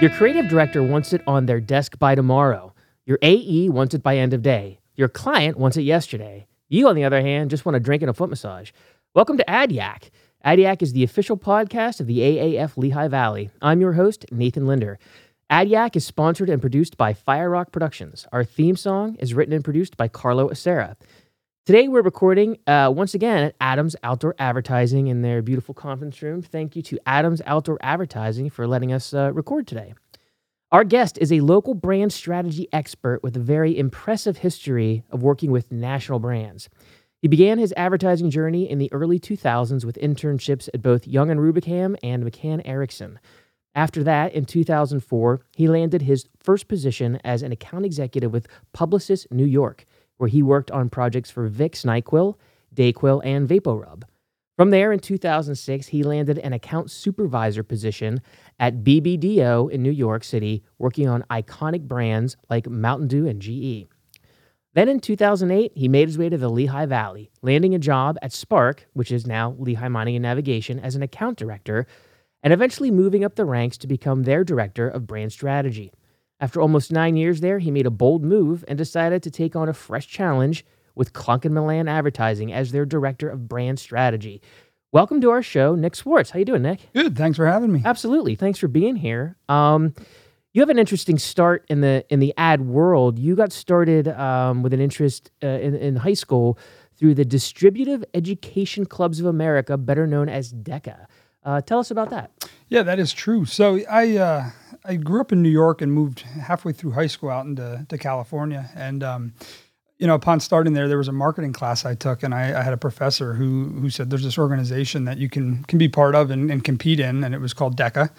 Your creative director wants it on their desk by tomorrow. Your AE wants it by end of day. Your client wants it yesterday. You, on the other hand, just want a drink and a foot massage. Welcome to ADYAC. ADYAC is the official podcast of the AAF Lehigh Valley. I'm your host, Nathan Linder. ADYAC is sponsored and produced by Fire Rock Productions. Our theme song is written and produced by Carlo Acera. Today we're recording uh, once again at Adams Outdoor Advertising in their beautiful conference room. Thank you to Adams Outdoor Advertising for letting us uh, record today. Our guest is a local brand strategy expert with a very impressive history of working with national brands. He began his advertising journey in the early 2000s with internships at both Young and Rubicam and McCann Erickson. After that, in 2004, he landed his first position as an account executive with Publicis New York where he worked on projects for Vicks NyQuil, Dayquil, and VapoRub. From there, in 2006, he landed an account supervisor position at BBDO in New York City, working on iconic brands like Mountain Dew and GE. Then in 2008, he made his way to the Lehigh Valley, landing a job at Spark, which is now Lehigh Mining and Navigation, as an account director, and eventually moving up the ranks to become their director of brand strategy. After almost nine years there, he made a bold move and decided to take on a fresh challenge with Klunk and Millan Advertising as their director of brand strategy. Welcome to our show, Nick Swartz. How you doing, Nick? Good. Thanks for having me. Absolutely. Thanks for being here. Um, you have an interesting start in the in the ad world. You got started um, with an interest uh, in, in high school through the Distributive Education Clubs of America, better known as DECA. Uh, tell us about that. Yeah, that is true. So I uh, I grew up in New York and moved halfway through high school out into to California. And um, you know, upon starting there, there was a marketing class I took, and I, I, had a professor who who said there's this organization that you can can be part of and, and compete in, and it was called DECA.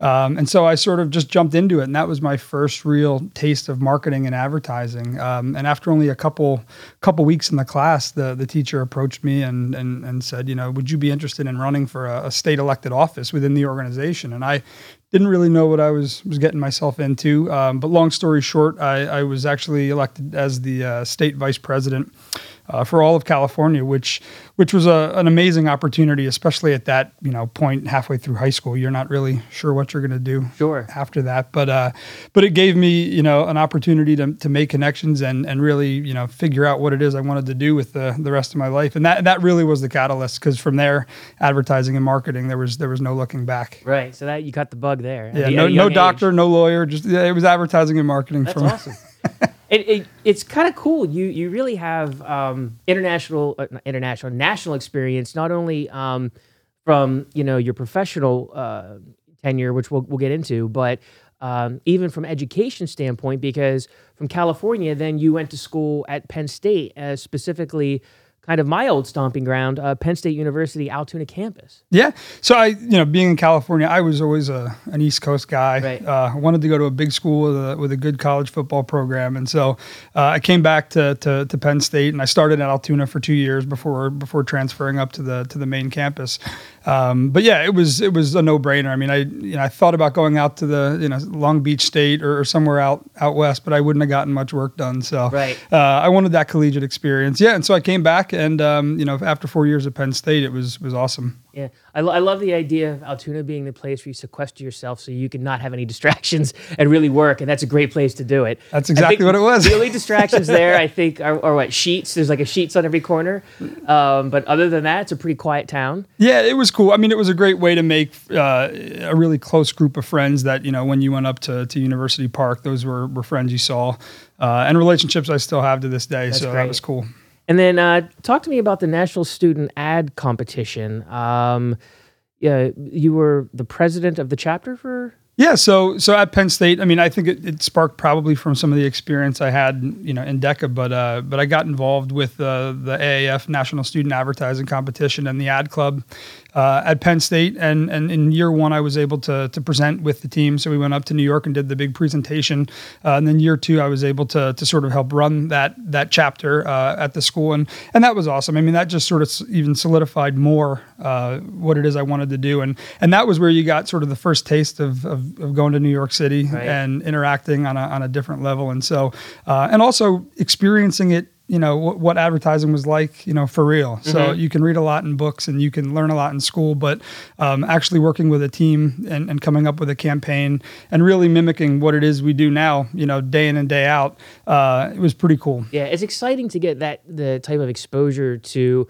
Um, and so I sort of just jumped into it, and that was my first real taste of marketing and advertising. Um, and after only a couple couple weeks in the class, the the teacher approached me and and and said, you know, would you be interested in running for a, a state elected office within the organization? And I didn't really know what I was was getting myself into. Um, but long story short, I, I, was actually elected as the uh, state vice president uh, for all of California, which which was a, an amazing opportunity, especially at that you know point halfway through high school. You're not really sure what you're going to do sure. after that, but uh, but it gave me you know an opportunity to, to make connections and and really you know figure out what it is I wanted to do with the the rest of my life, and that that really was the catalyst because from there, advertising and marketing, there was there was no looking back. Right. So that you got the bug there. Yeah. no no doctor, age. no lawyer, just yeah, it was advertising and marketing. That's from, awesome. it, it, it's kind of cool. You you really have um, international, uh, international, national experience, not only um, from you know your professional uh, tenure, which we'll we'll get into, but um, even from education standpoint, because from California, then you went to school at Penn State, uh, specifically kind of my old stomping ground, uh, Penn State University Altoona campus. Yeah. So I, you know, being in California, I was always a, an East Coast guy. Right. Uh, I wanted to go to a big school with a, with a good college football program, and so uh, I came back to, to, to Penn State, and I started at Altoona for two years before before transferring up to the to the main campus. Um, but yeah, it was it was a no brainer. I mean, I you know I thought about going out to the you know Long Beach State or, or somewhere out out west, but I wouldn't have gotten much work done. So right. uh, I wanted that collegiate experience. Yeah, and so I came back, and um, you know after four years at Penn State, it was was awesome. Yeah, I, lo- I love the idea of Altoona being the place where you sequester yourself so you can not have any distractions and really work, and that's a great place to do it. That's exactly what it was. the only distractions there, I think, are, are, what Sheetz. There's like a Sheetz on every corner, um, but other than that, it's a pretty quiet town. Yeah, it was cool. I mean, it was a great way to make uh, a really close group of friends. That you know, when you went up to, to University Park, those were, were friends you saw, uh, and relationships I still have to this day. That's so great. that was cool. And then uh, talk to me about the National Student Ad Competition. Um, yeah, you were the president of the chapter for. Yeah, so so at Penn State, I mean, I think it, it sparked probably from some of the experience I had, you know, in DECA, but uh, but I got involved with uh, the AAF National Student Advertising Competition and the Ad Club, uh, at Penn State, and and in year one I was able to to present with the team. So we went up to New York and did the big presentation, uh, and then year two I was able to to sort of help run that that chapter uh, at the school, and and that was awesome. I mean that just sort of even solidified more uh, what it is I wanted to do, and and that was where you got sort of the first taste of of, of going to New York City right. and interacting on a on a different level, and so uh, and also experiencing it you know what, what advertising was like you know for real so Mm-hmm. you can read a lot in books and you can learn a lot in school but um, actually working with a team and, and coming up with a campaign and really mimicking what it is we do now you know day in and day out uh, it was pretty cool Yeah, it's exciting to get that the type of exposure to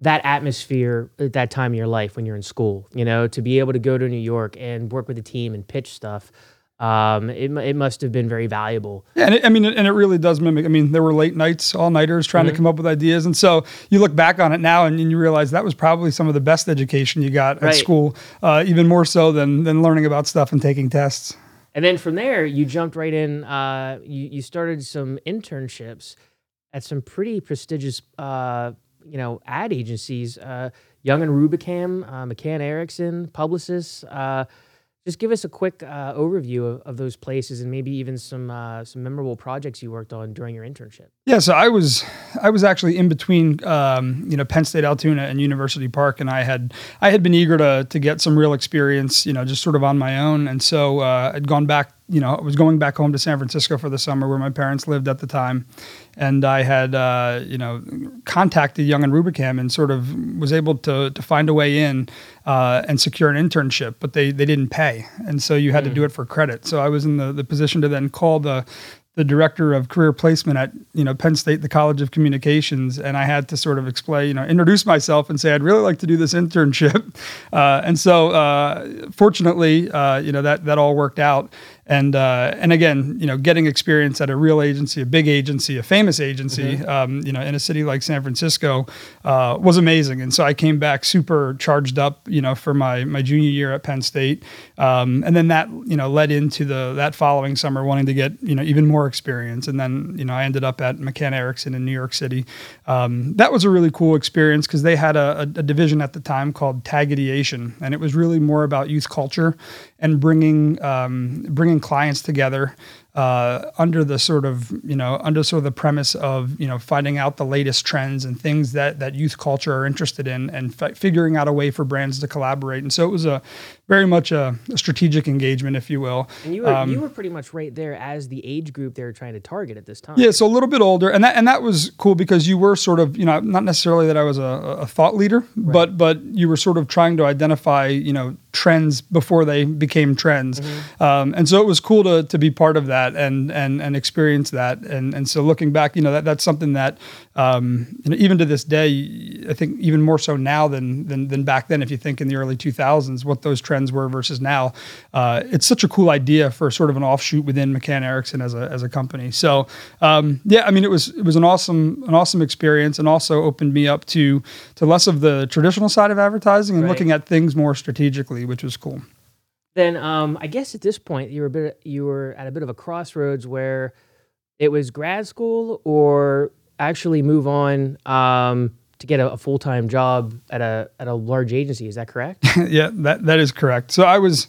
that atmosphere at that time in your life when you're in school. You know, to be able to go to New York and work with a team and pitch stuff. Um, it, it must have been very valuable. Yeah, and it, I mean, and it really does mimic. I mean, there were late nights, all nighters, trying to come up with ideas, and so you look back on it now, and, you realize that was probably some of the best education you got Right. at school, uh, even more so than than learning about stuff and taking tests. And then from there, you jumped right in. Uh, you you started some internships at some pretty prestigious, uh, you know, ad agencies. Uh, Young and Rubicam, uh, McCann Erickson, Publicis. Just give us a quick uh, overview of, of those places and maybe even some uh, some memorable projects you worked on during your internship. Yeah, so I was I was actually in between um, you know Penn State Altoona and University Park, and I had I had been eager to to get some real experience, you know, just sort of on my own, and so uh, I'd gone back. You know, I was going back home to San Francisco for the summer, where my parents lived at the time, and I had uh, you know contacted Young and Rubicam and sort of was able to to find a way in uh, and secure an internship, but they they didn't pay, and so you had to do it for credit. So I was in the the position to then call the the director of career placement at you know Penn State, the College of Communications, and I had to sort of explain, you know, introduce myself and say I'd really like to do this internship, uh, and so uh, fortunately, uh, you know that that all worked out, and uh, and again, you know, getting experience at a real agency, a big agency, a famous agency, um, you know, in a city like San Francisco, uh, was amazing, and so I came back super charged up, you know, for my my junior year at Penn State, um, and then that you know led into the that following summer wanting to get you know even more experience, and then you know I ended up at McCann Erickson in New York City. Um, that was a really cool experience because they had a, a, division at the time called Tag Ideation, and it was really more about youth culture and bringing um, bringing clients together uh, under the sort of you know under sort of the premise of you know finding out the latest trends and things that that youth culture are interested in and fi- figuring out a way for brands to collaborate. And so it was a very much a, a strategic engagement, if you will. And you were you were pretty much right there as the age group they were trying to target at this time. Yeah, so a little bit older, and that and that was cool because you were sort of you know not necessarily that I was a, a thought leader, but but you were sort of trying to identify you know trends before they became trends, um, and so it was cool to to be part of that and and and experience that, and and so looking back, you know that that's something that um, you know, even to this day, I think even more so now than than than back then. If you think in the early 2000s, what those trends were versus now, uh, it's such a cool idea for sort of an offshoot within McCann Erickson as a as a company. So um, yeah, I mean it was it was an awesome an awesome experience, and also opened me up to to less of the traditional side of advertising and Right. looking at things more strategically, which was cool. Then um, I guess at this point you were a bit you were at a bit of a crossroads where it was grad school or actually move on um, to get a, a full time job at a at a large agency. Is that correct? yeah, that that is correct. So I was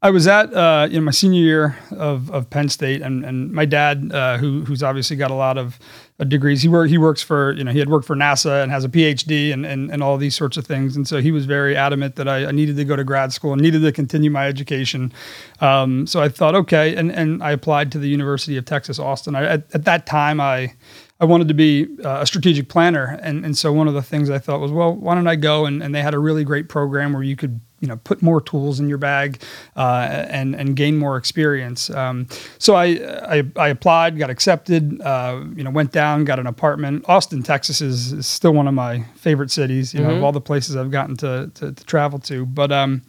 I was at uh, you know my senior year of, of Penn State, and and my dad, uh, who who's obviously got a lot of uh, degrees. He work he works for you know he had worked for NASA and has a PhD and and, and all these sorts of things. And so he was very adamant that I, I needed to go to grad school and needed to continue my education. Um, so I thought okay, and and I applied to the University of Texas Austin. I, at, at that time I. I wanted to be uh, a strategic planner, and and so one of the things I thought was, well, why don't I go? And, and they had a really great program where you could you know put more tools in your bag uh, and and gain more experience. Um, so I, I I applied, got accepted. Uh, you know, went down, got an apartment. Austin, Texas is, is still one of my favorite cities. You know, of all the places I've gotten to to, to travel to. But um,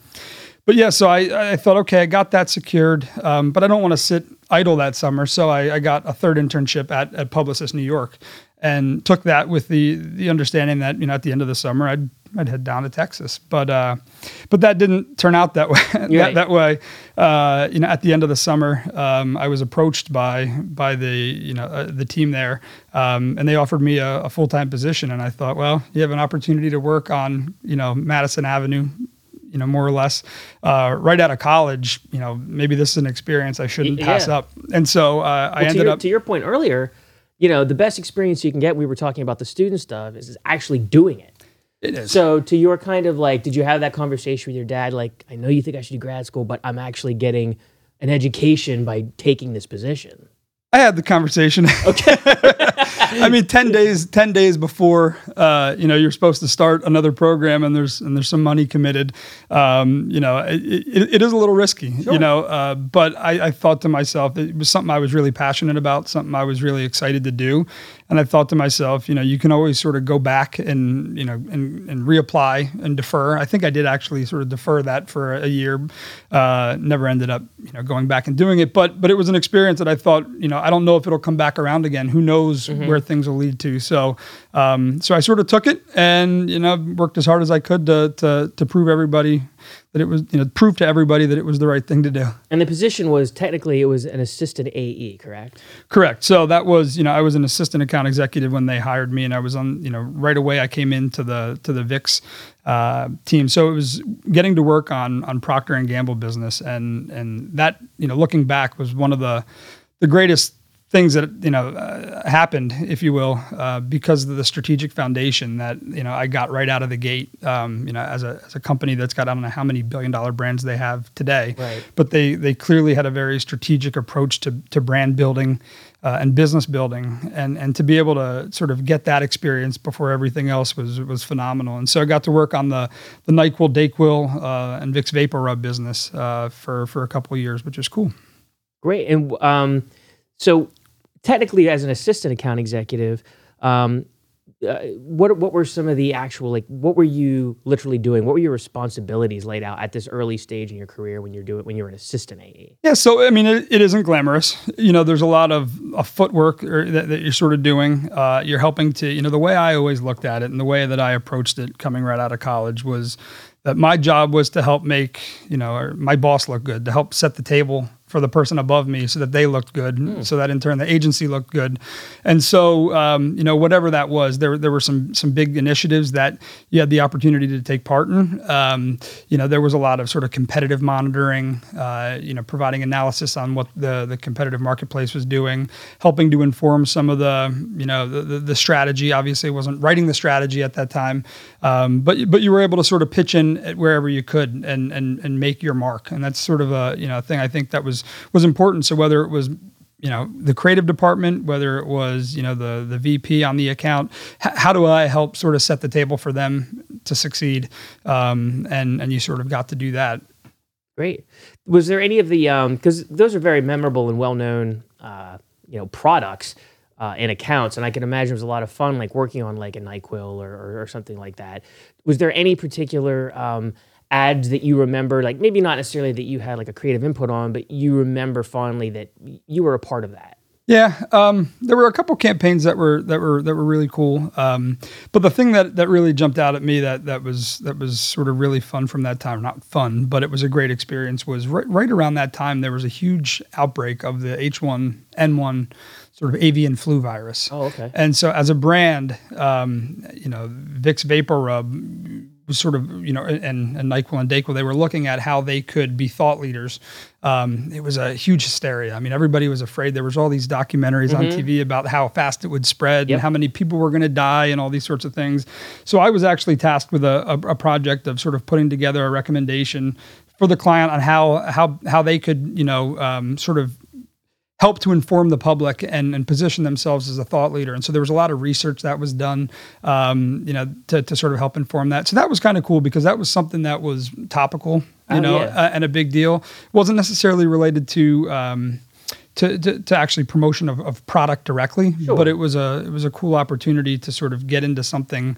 but yeah, so I, I thought, okay, I got that secured, um, but I don't want to sit idle that summer. So I, I got a third internship at, at Publicis New York and took that with the the understanding that, you know, at the end of the summer, I'd, I'd head down to Texas. But uh, but that didn't turn out that way. that, Right. that way. Uh, you know, at the end of the summer, um, I was approached by by the you know uh, the team there, um, and they offered me a, a full time position. And I thought, well, you have an opportunity to work on you know Madison Avenue, you know, more or less, uh, right out of college. You know, maybe this is an experience I shouldn't Y- pass yeah. up. And so uh, I Well, to, ended your, up. to your point earlier, you know, the best experience you can get, we were talking about the student stuff, is, is actually doing it. it is. So, to your kind of like, did you have that conversation with your dad? Like, I know you think I should do grad school, but I'm actually getting an education by taking this position. I had the conversation. Okay. I mean, ten days, ten days before, uh, you know, you're supposed to start another program, and there's and there's some money committed. Um, you know, it, it, it is a little risky, sure. you know. Uh, but I, I thought to myself, it was something I was really passionate about, something I was really excited to do, and I thought to myself, you know, you can always sort of go back and you know and, and reapply and defer. I think I did actually sort of defer that for a year. Uh, never ended up you know going back and doing it, but but it was an experience that I thought you know I don't know if it'll come back around again. Who knows mm-hmm. where things will lead to? So um, so I sort of took it and you know worked as hard as I could to to to prove everybody that it was you know prove to everybody that it was the right thing to do. And the position was technically it was an assistant AE, correct? Correct. So that was you know I was an assistant account executive when they hired me, and I was on you know right away I came into the to the Vicks uh, team. So it was getting to work on on Procter and Gamble business, and and that you know looking back was one of the the greatest things that you know uh, happened, if you will, uh, because of the strategic foundation that you know I got right out of the gate. Um, you know, as a as a company that's got I don't know how many billion dollar brands they have today, right. but they they clearly had a very strategic approach to to brand building. Uh, and business building, and and to be able to sort of get that experience before everything else was was phenomenal. And so I got to work on the the Nyquil, Dayquil, uh, and Vicks VapoRub business uh, for for a couple of years, which is cool. Great. And um, so technically as an assistant account executive, um, uh, what what were some of the actual like what were you literally doing? What were your responsibilities laid out at this early stage in your career when you're doing when you're an assistant AE? Yeah, so I mean, it, it isn't glamorous. You know, there's a lot of, footwork that, that, you're sort of doing. Uh, you're helping to you know the way I always looked at it and the way that I approached it coming right out of college was that my job was to help make you know my boss look good, to help set the table for the person above me so that they looked good mm. so that in turn the agency looked good. And so um, you know whatever that was there there were some some big initiatives that you had the opportunity to take part in. Um, you know there was a lot of sort of competitive monitoring uh, you know providing analysis on what the the competitive marketplace was doing helping to inform some of the you know the, the, the strategy. Obviously wasn't writing the strategy at that time um, but but you were able to sort of pitch in wherever you could and and and make your mark. And that's sort of a you know thing I think that was was important. So whether it was you know the creative department whether it was you know the the vp on the account h- how do i help sort of set the table for them to succeed? Um, and and you sort of got to do that. Great. Was there any of the because um, those are very memorable and well known uh, you know products uh, and accounts and i can imagine it was a lot of fun like working on like a nyquil or, or, or something like that was there any particular um, ads that you remember, like maybe not necessarily that you had like a creative input on, but you remember fondly that you were a part of that? Yeah, um, there were a couple campaigns that were that were that were really cool. Um, but the thing that that really jumped out at me that that was that was sort of really fun from that time, not fun, but it was a great experience. Was right, right around that time there was a huge outbreak of the H1N1 sort of avian flu virus. Oh, okay. And so as a brand, um, you know, Vicks VapoRub was sort of, you know, and, and NyQuil and Dayquil, they were looking at how they could be thought leaders. Um, it was a huge hysteria. I mean, everybody was afraid. There was all these documentaries mm-hmm. on TV about how fast it would spread yep. and how many people were going to die and all these sorts of things. So I was actually tasked with a, a, a project of sort of putting together a recommendation for the client on how how how they could, you know, um, sort of help to inform the public and, and position themselves as a thought leader. And so there was a lot of research that was done, um, you know, to, to sort of help inform that. So that was kind of cool because that was something that was topical, you oh, know, yeah. uh, and a big deal. It wasn't necessarily related to, um, to, to, to, actually promotion of, of product directly, sure. but it was a it was a cool opportunity to sort of get into something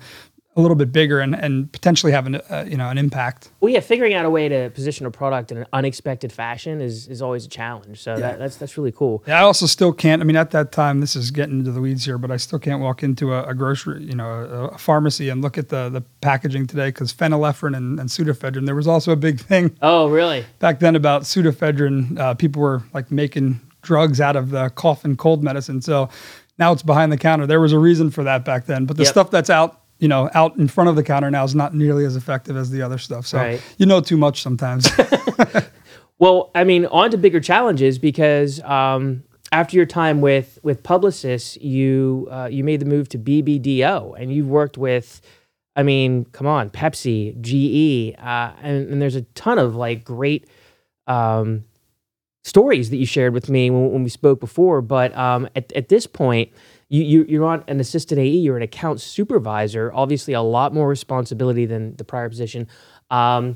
a little bit bigger and, and potentially have an uh, you know an impact. Well, yeah, figuring out a way to position a product in an unexpected fashion is, is always a challenge. So yeah. that, that's that's really cool. Yeah, I also still can't. I mean, at that time, this is getting into the weeds here, but I still can't walk into a, a grocery, you know, a, a, pharmacy and look at the the packaging today because phenylephrine and, and pseudoephedrine. There was also a big thing. Oh, really? Back then about pseudoephedrine, uh, people were like making drugs out of the cough and cold medicine. So now it's behind the counter. There was a reason for that back then, but the yep. stuff that's out you know, out in front of the counter now is not nearly as effective as the other stuff. So right. you know too much sometimes. well, I mean, on to bigger challenges because um, after your time with with Publicis, you uh, you made the move to BBDO, and you've worked with. I mean, come on, Pepsi, GE, uh, and, and, there's a ton of like great um, stories that you shared with me when, when we spoke before. But um, at, at this point, you, you, you're not an assistant AE, you're an account supervisor, obviously a lot more responsibility than the prior position. Um,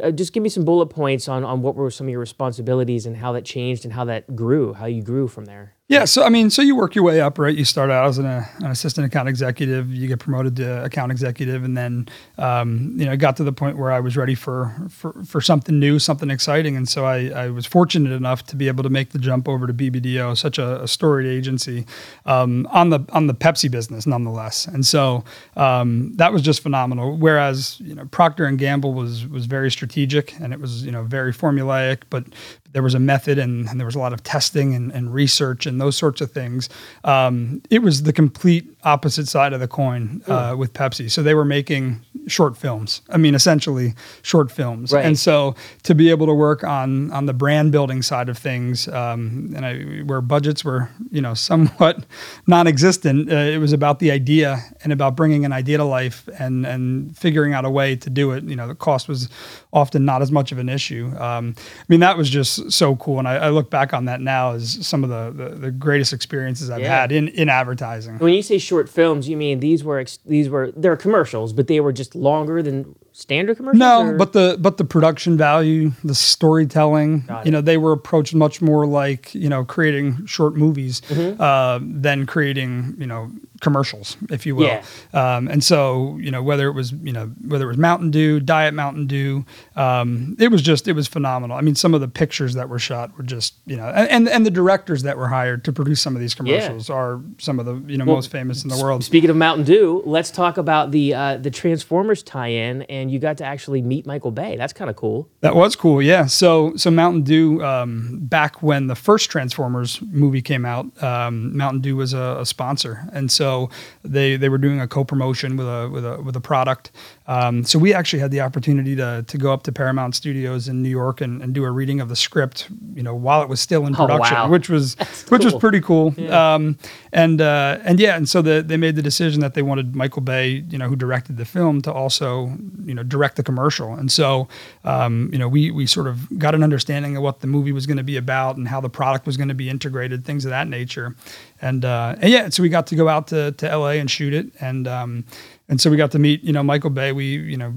uh, just give me some bullet points on, on what were some of your responsibilities and how that changed and how that grew, how you grew from there. Yeah, so I mean, so you work your way up, right? You start out as an, uh, an assistant account executive, you get promoted to account executive, and then um, you know, it got to the point where I was ready for for, for something new, something exciting, and so I, I was fortunate enough to be able to make the jump over to BBDO, such a, a storied agency um, on the on the Pepsi business, nonetheless, and so um, that was just phenomenal. Whereas you know Procter and Gamble was was very strategic and it was you know very formulaic, but there was a method and, and, there was a lot of testing and, and, research and those sorts of things. Um, it was the complete opposite side of the coin uh, with Pepsi. So they were making short films. I mean, essentially short films. Right. And so to be able to work on on the brand building side of things, um, and I, where budgets were you know somewhat non-existent, uh, it was about the idea and about bringing an idea to life and and figuring out a way to do it. You know, the cost was often not as much of an issue. Um, I mean, that was just so cool, and I, I, look back on that now as some of the the, the greatest experiences I've yeah. had in in advertising. When you say short films, you mean these were ex- these were they're commercials, but they were just longer than standard commercials? No, or? but the but the production value, the storytelling, you know, they were approached much more like you know creating short movies mm-hmm. uh, than creating you know commercials, if you will. Yeah. Um, and so, you know, whether it was, you know, whether it was Mountain Dew, Diet Mountain Dew, um, it was just, it was phenomenal. I mean, some of the pictures that were shot were just, you know, and and the directors that were hired to produce some of these commercials yeah. are some of the, you know, well, most famous in the world. Speaking of Mountain Dew, let's talk about the uh, the Transformers tie-in, and you got to actually meet Michael Bay. That's kind of cool. That was cool, yeah. So so Mountain Dew, um, back when the first Transformers movie came out, um, Mountain Dew was a, a sponsor, and so so they they were doing a co-promotion with a with a with a product. Um, so we actually had the opportunity to to go up to Paramount Studios in New York and, and do a reading of the script, you know, while it was still in production, oh, wow. which was which was pretty cool. Yeah. Um, and uh, and yeah, and so the, they made the decision that they wanted Michael Bay, you know, who directed the film, to also you know direct the commercial. And so um, you know we we sort of got an understanding of what the movie was going to be about and how the product was going to be integrated, things of that nature and uh, and yeah, so we got to go out to, to LA and shoot it, and um, and so we got to meet, you know, Michael Bay. We, you know,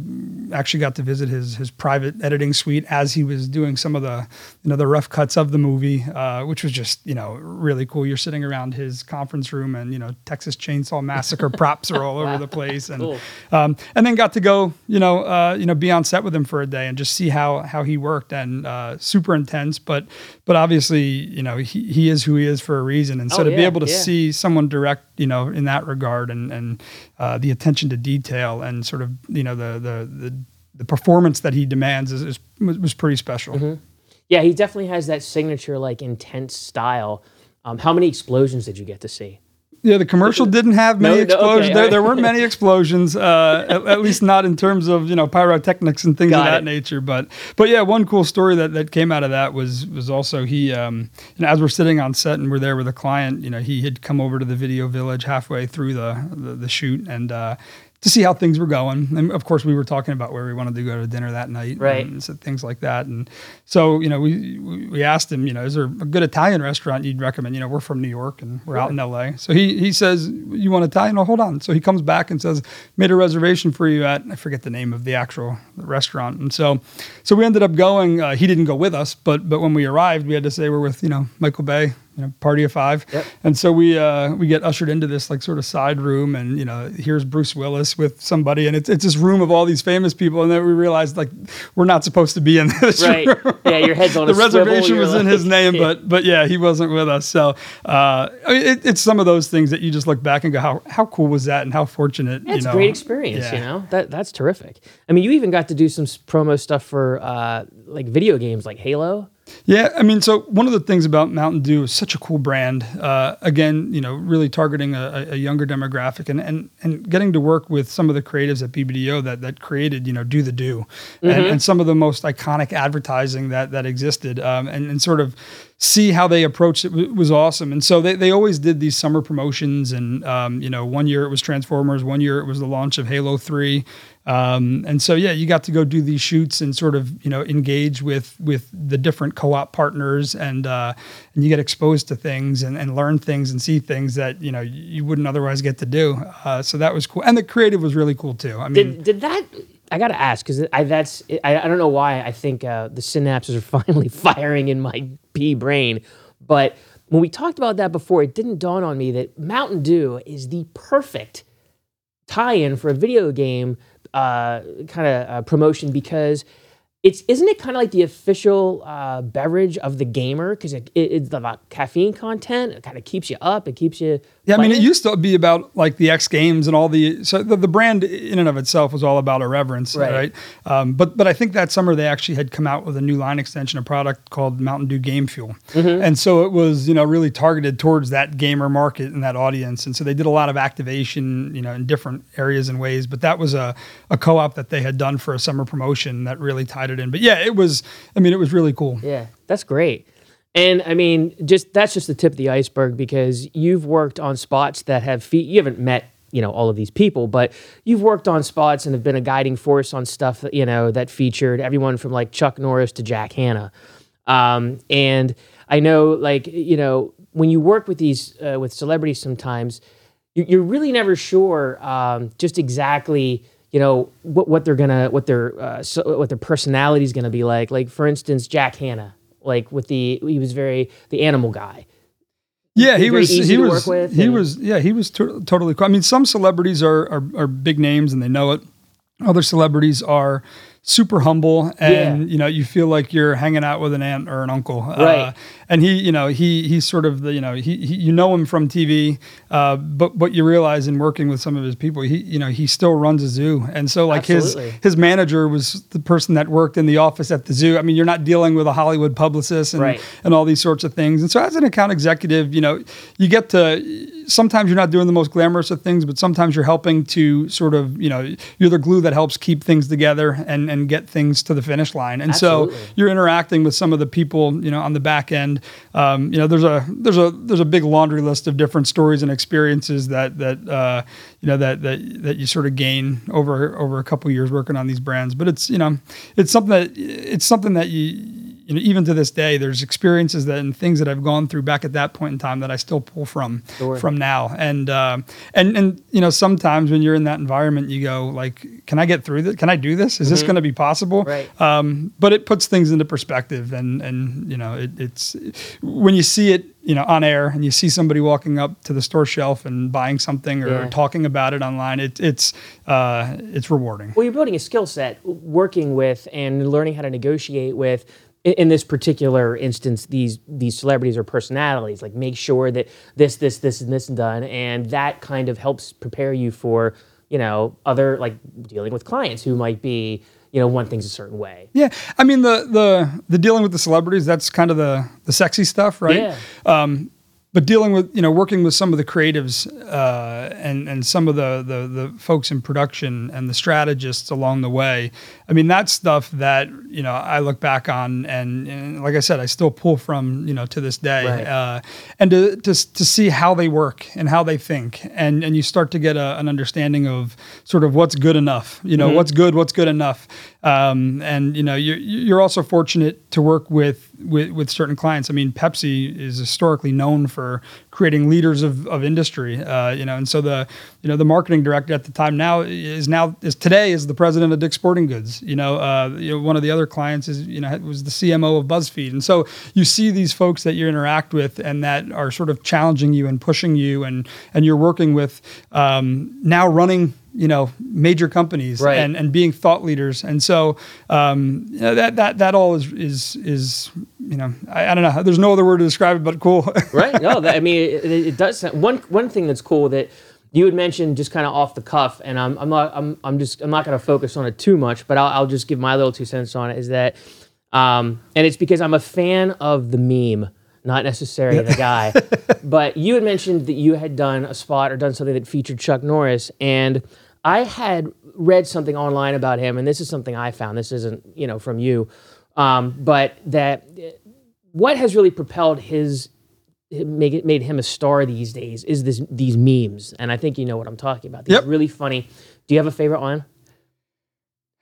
actually got to visit his his private editing suite as he was doing some of the, you know, the rough cuts of the movie, uh, which was just, you know, really cool. You're sitting around his conference room, and you know, Texas Chainsaw Massacre props are all wow. over the place, and cool. um, and then got to go, you know, uh, you know, be on set with him for a day and just see how how he worked, and uh, super intense, but but obviously, you know, he, he is who he is for a reason, and so oh, to yeah, be able to yeah. see someone direct, you know, in that regard, and and uh, the attention to detail and sort of you know the the the, the performance that he demands is, is was pretty special. Mm-hmm. Yeah, he definitely has that signature like intense style. Um, how many explosions did you get to see? Yeah, the commercial didn't have many no, explosions. Okay, there, right. there weren't many explosions, uh, at, at, least not in terms of you know pyrotechnics and things Got of that it. nature. But but yeah, one cool story that, that came out of that was was also he, um, you know, as we're sitting on set and we're there with a client, you know, he had come over to the video village halfway through the the, the shoot and. Uh, to see how things were going. And of course, we were talking about where we wanted to go to dinner that night, right? And so things like that. And so, you know, we we asked him, you know, is there a good Italian restaurant you'd recommend? You know, we're from New York and we're out in L.A. So he he says, you want Italian? Oh, hold on. So he comes back and says, made a reservation for you at I forget the name of the actual restaurant. And so, so we ended up going. Uh, he didn't go with us, but but when we arrived, we had to say we're with you know Michael Bay you know, party of five. Yep. And so we uh, we get ushered into this like sort of side room, and you know, here's Bruce Willis with somebody, and it's it's this room of all these famous people, and then we realized like we're not supposed to be in this right. room. Yeah, your head's on the a reservation swivel, was like, in his name, but but yeah, he wasn't with us. So uh, it, it's some of those things that you just look back and go, how how cool was that, and how fortunate. Yeah, it's you know? a great experience. Yeah. You know that that's terrific. I mean, you even got to do some promo stuff for uh, like video games, like Halo. Yeah, I mean, so one of the things about Mountain Dew is such a cool brand. Uh, again, you know, really targeting a, a younger demographic, and, and and getting to work with some of the creatives at BBDO that that created, you know, Do the Dew, and, and some of the most iconic advertising that that existed, um, and and sort of see how they approached it w- was awesome. And so they, they always did these summer promotions. And, um, you know, one year it was Transformers, one year it was the launch of Halo 3. Um, and so yeah, you got to go do these shoots and sort of you know engage with with the different co-op partners and uh, and you get exposed to things and, and learn things and see things that you know you wouldn't otherwise get to do. Uh, so that was cool, and the creative was really cool too. I mean, did, did that? I gotta ask because I that's I, I don't know why I think uh, the synapses are finally firing in my pea brain, but when we talked about that before, it didn't dawn on me that Mountain Dew is the perfect tie-in for a video game uh, kind of uh, promotion because it's isn't it kind of like the official uh, beverage of the gamer because it, it, it's about caffeine content. It kind of keeps you up. It keeps you. Yeah. I mean, it used to be about like the X Games and all the so the, the brand in and of itself was all about irreverence, Right. right? Um, but but I think that summer they actually had come out with a new line extension, a product called Mountain Dew Game Fuel, Mm-hmm. and so it was you know really targeted towards that gamer market and that audience, and so they did a lot of activation, you know, in different areas and ways. But that was a a co-op that they had done for a summer promotion that really tied it in. But yeah, it was. I mean, it was really cool. Yeah, that's great. And I mean, just that's just the tip of the iceberg because you've worked on spots that have feet. you haven't met you know all of these people, but you've worked on spots and have been a guiding force on stuff that you know that featured everyone from like Chuck Norris to Jack Hanna. Um, and I know, like you know, when you work with these uh, with celebrities, sometimes you- you're really never sure um, just exactly you know what, what they're gonna what their uh, so, what their personality is gonna be like like for instance jack hanna like with the he was very the animal guy Yeah, he was. He was. he and- was. Yeah, he was to- totally cool. I mean, some celebrities are, are are big names and they know it. Other celebrities are super humble, and Yeah. you know, you feel like you're hanging out with an aunt or an uncle. Right. Uh, and he, you know, he he's sort of the, you know, he, he you know him from TV, uh, but what you realize in working with some of his people, he, you know, he still runs a zoo, and so like Absolutely. his his manager was the person that worked in the office at the zoo. I mean, you're not dealing with a Hollywood publicist and Right. and all these sorts of things. And so as an account executive, you know, you get to sometimes you're not doing the most glamorous of things, but sometimes you're helping to sort of, you know, you're the glue that helps keep things together and and get things to the finish line. And Absolutely. so you're interacting with some of the people, you know, on the back end. Um, you know, there's a there's a there's a big laundry list of different stories and experiences that that uh, you know that that that you sort of gain over over a couple years working on these brands. But it's you know, it's something that it's something that you you know, even to this day, there's experiences that and things that I've gone through back at that point in time that I still pull from Sure. from now. And um and and you know, sometimes when you're in that environment, you go like, can I get through this? Can I do this? Is this going to be possible? Right. Um, but it puts things into perspective, and and you know, it, it's when you see it. You know, on air, and you see somebody walking up to the store shelf and buying something or Yeah. talking about it online. It, it's uh, it's rewarding. well you're building a skill set working with and learning how to negotiate with in, this particular instance these these celebrities or personalities like make sure that this this this and this is done and that kind of helps prepare you for you know other like dealing with clients who might be you know want things a certain way Yeah, I mean the the the dealing with the celebrities that's kind of the the sexy stuff, right? Yeah. Um, but dealing with you know working with some of the creatives uh, and and some of the, the the folks in production and the strategists along the way, I mean that's stuff that you know I look back on and, and like I said I still pull from you know to this day, Right. uh, and to, to to see how they work and how they think and and you start to get a, an understanding of sort of what's good enough, you know what's good, what's good enough, um, and you know you're you're also fortunate to work with with, with certain clients. I mean, Pepsi is historically known for creating leaders of, of industry. Uh, you know, and so the you know the marketing director at the time now is now is today is the president of Dick's Sporting Goods. You know, uh, you know one of the other clients is you know was the CMO of BuzzFeed, and so you see these folks that you interact with and that are sort of challenging you and pushing you, and and you're working with um, now running you know major companies Right. and and being thought leaders and so um you know, that that that all is is is you know I, I don't know there's no other word to describe it but cool right? No, that, I mean, it, it, does. Sound, one one thing that's cool that you had mentioned just kind of off the cuff, and I'm I'm not I'm I'm just I'm not going to focus on it too much, but I'll, I'll just give my little two cents on it. Is that, um, and it's because I'm a fan of the meme, not necessarily the guy. but you had mentioned that you had done a spot or done something that featured Chuck Norris, and I had read something online about him, and this is something I found. This isn't you know from you, um, but that what has really propelled his make it made him a star these days is this these memes. And i think you know what i'm talking about. These Yep. really funny. Do you have a favorite one?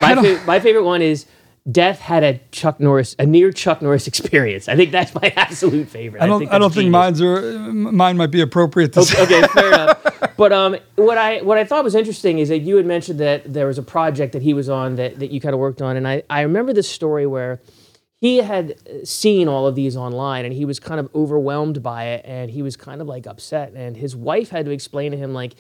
My, fa- my favorite one is Death had a Chuck Norris, a near Chuck Norris experience. I think that's my absolute favorite. I don't. I, don't think mine's are. Mine might be appropriate to say. okay, fair enough. But um, what I what I thought was interesting is that you had mentioned that there was a project that he was on that, that you kind of worked on, and I I remember this story where he had uh, seen all of these online and he was kind of overwhelmed by it and he was kind of like upset and his wife had to explain to him like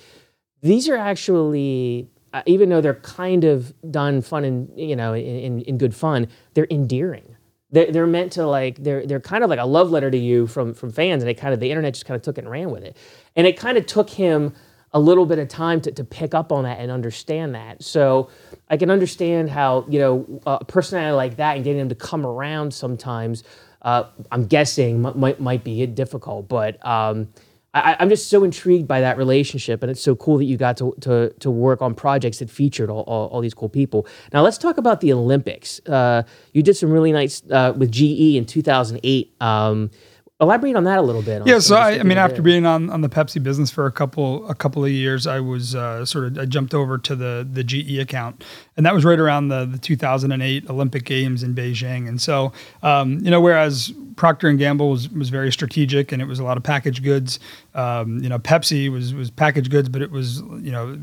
these are actually uh, even though they're kind of done fun and you know in, in, good fun they're endearing. They're, they're meant to like they're they're kind of like a love letter to you from from fans and it kind of the internet just kind of took it and ran with it. And it kind of took him a little bit of time to, to pick up on that and understand that. So i can understand how you know a personality like that and getting him to come around sometimes uh, i'm guessing might, might be difficult but um, I, I'm just so intrigued by that relationship, and it's so cool that you got to to, to work on projects that featured all, all, all these cool people. Now let's talk about the Olympics. Uh, you did some really nice uh, with GE in 2008. Um, elaborate on that a little bit. Yeah, so I, I mean, after being on, on the Pepsi business for a couple a couple of years, I was uh, sort of I jumped over to the the GE account, and that was right around the the 2008 Olympic Games in Beijing. And so, um, you know, whereas Procter and Gamble was was very strategic and it was a lot of packaged goods, um, you know, Pepsi was was packaged goods, but it was you know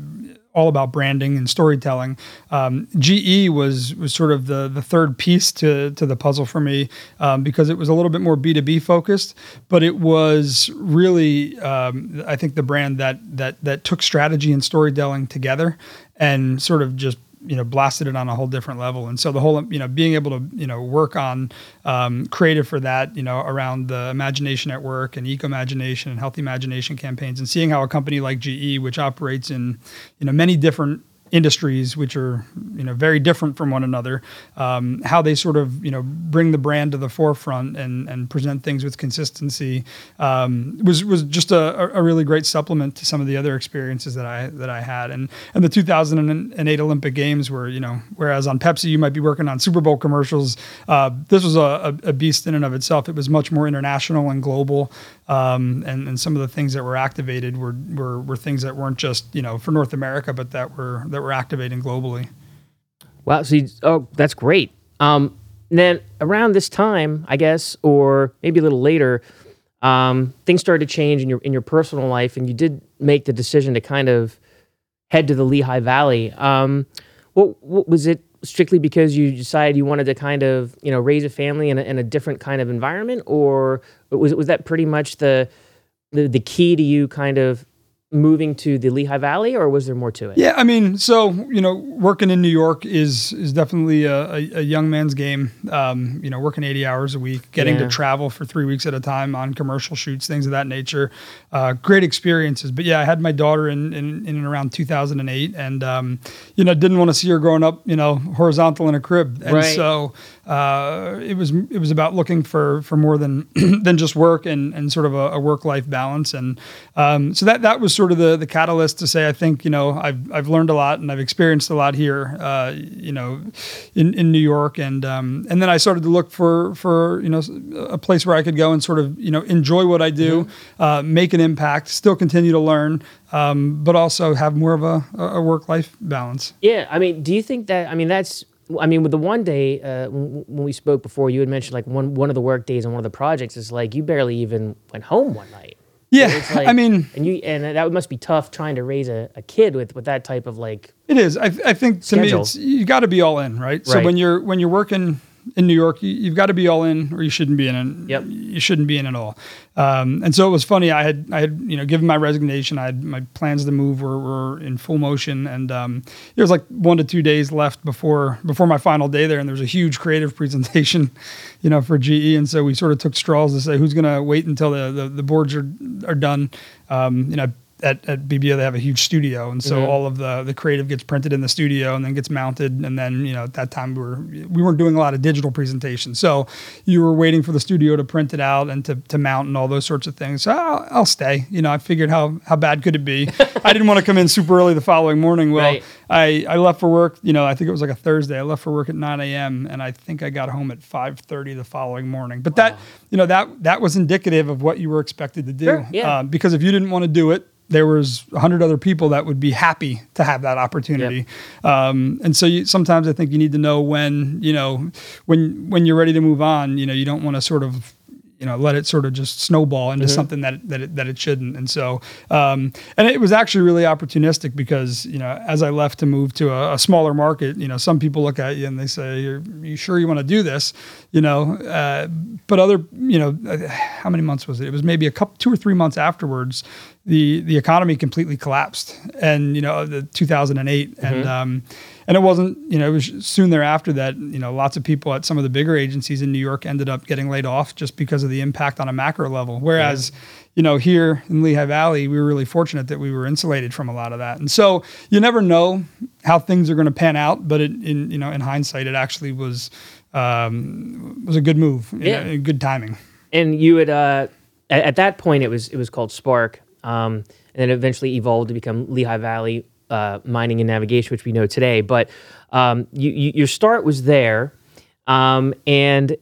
all about branding and storytelling. Um, GE was was sort of the the third piece to to the puzzle for me um, because it was a little bit more B two B focused, but it was really um, I think the brand that that that took strategy and storytelling together and sort of just you know blasted it on a whole different level. And so the whole you know being able to you know work on um, creative for that you know around the imagination at work and eco imagination and healthy imagination campaigns and seeing how a company like ge which operates in you know many different industries which are you know very different from one another um, how they sort of you know bring the brand to the forefront and and present things with consistency um, was was just a, a really great supplement to some of the other experiences that I that I had. And and the 2008 Olympic Games were you know whereas on Pepsi you might be working on Super Bowl commercials uh, this was a, a, a beast in and of itself. It was much more international and global um, and and some of the things that were activated were, were were things that weren't just you know for North America but that were that were activating globally. Wow. So, you, oh, that's great. Um, then around this time, I guess, or maybe a little later, um, things started to change in your in your personal life, and you did make the decision to kind of head to the Lehigh Valley. Um, what, what was it? Strictly because you decided you wanted to kind of you know raise a family in a, in a different kind of environment, or was was that pretty much the the, the key to you kind of moving to the Lehigh Valley, or was there more to it? Yeah, I mean, so you know, working in New York is is definitely a, a, a young man's game. Um, you know, working eighty hours a week, getting Yeah. to travel for three weeks at a time on commercial shoots, things of that nature. Uh, great experiences. But yeah, I had my daughter in in, in and around two thousand and eight, and um, you know, didn't want to see her growing up, you know, horizontal in a crib, and Right. so uh, it was it was about looking for for more than than just work and and sort of a, a work life balance, and um, so that that was sort of the the catalyst to say I think you know I've I've learned a lot and I've experienced a lot here, uh, you know, in, in New York, and um, and then I started to look for for you know a place where I could go and sort of you know enjoy what I do, uh, make an impact, still continue to learn, um, but also have more of a, a work life balance. Yeah, I mean, do you think that? I mean, that's. I mean, with the one day uh, when we spoke before, you had mentioned like one one of the work days on one of the projects is like you barely even went home one night. Yeah, It's like, I mean, and you and that must be tough trying to raise a, a kid with with that type of like. It is. I, I think to me, it's you got to be all in, right? So when you're when you're working in New York, you, you've got to be all in, or you shouldn't be in. it. Yep. You shouldn't be in at all. Um, and so it was funny. I had I had you know given my resignation. I had my plans to move were, were in full motion, and um, there was like one to two days left before before my final day there, and there was a huge creative presentation, you know, for GE. And so we sort of took straws to say who's going to wait until the, the the boards are are done. Um, you know. At, at BBO, they have a huge studio, and so Mhm. all of the the creative gets printed in the studio and then gets mounted. And then you know at that time we were we weren't doing a lot of digital presentations, so you were waiting for the studio to print it out and to, to mount and all those sorts of things. So I'll, I'll stay. You know, I figured how how bad could it be? I didn't want to come in super early the following morning. Well, Right. I I left for work. You know, I think it was like a Thursday. I left for work at 9 a.m. and I think I got home at 5:30 the following morning. But that you know that that was indicative of what you were expected to do. Sure, yeah. Uh, because if you didn't want to do it there was a hundred other people that would be happy to have that opportunity. Um, and so you, sometimes I think you need to know when, you know, when, when you're ready to move on, you know, you don't want to sort of you know let it sort of just snowball into mm-hmm. something that that it, that it shouldn't and so um, and it was actually really opportunistic because you know as I left to move to a, a smaller market you know some people look at you and they say are you sure you want to do this you know uh, but other you know uh, how many months was it it was maybe a couple two or three months afterwards the the economy completely collapsed and you know the 2008 mm-hmm. and um, and it wasn't you know it was soon thereafter that you know lots of people at some of the bigger agencies in New York ended up getting laid off just because of the impact on a macro level. Whereas yeah. you know here in Lehigh Valley we were really fortunate that we were insulated from a lot of that. And so you never know how things are going to pan out but it, in you know in hindsight it actually was um, was a good move yeah. know, good timing. And you had uh, at, at, that point it was it was called Spark um, and then eventually evolved to become Lehigh Valley uh, mining and navigation, which we know today. But um, you, you, your start was there, um, and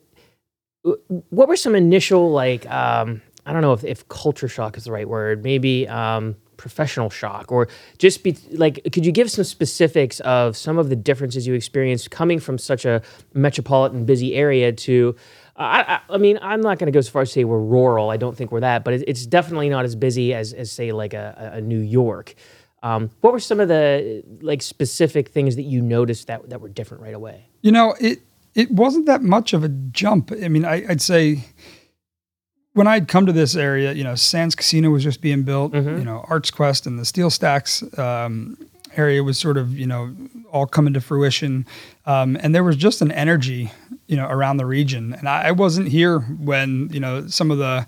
what were some initial like um, I don't know if, if culture shock is the right word, maybe um, professional shock, or just be like, could you give some specifics of some of the differences you experienced coming from such a metropolitan, busy area to I, I, mean, I'm not going to go so far as to say we're rural. I don't think we're that, but it's definitely not as busy as, as say, like a, a New York. Um, what were some of the like specific things that you noticed that that were different right away? You know, it it wasn't that much of a jump. I mean, I, would say when I'd come to this area, you know, Sands Casino was just being built. Mm-hmm. You know, ArtsQuest and the SteelStacks um, area was sort of you know all coming to fruition, um, and there was just an energy you know around the region. And I, I wasn't here when you know some of the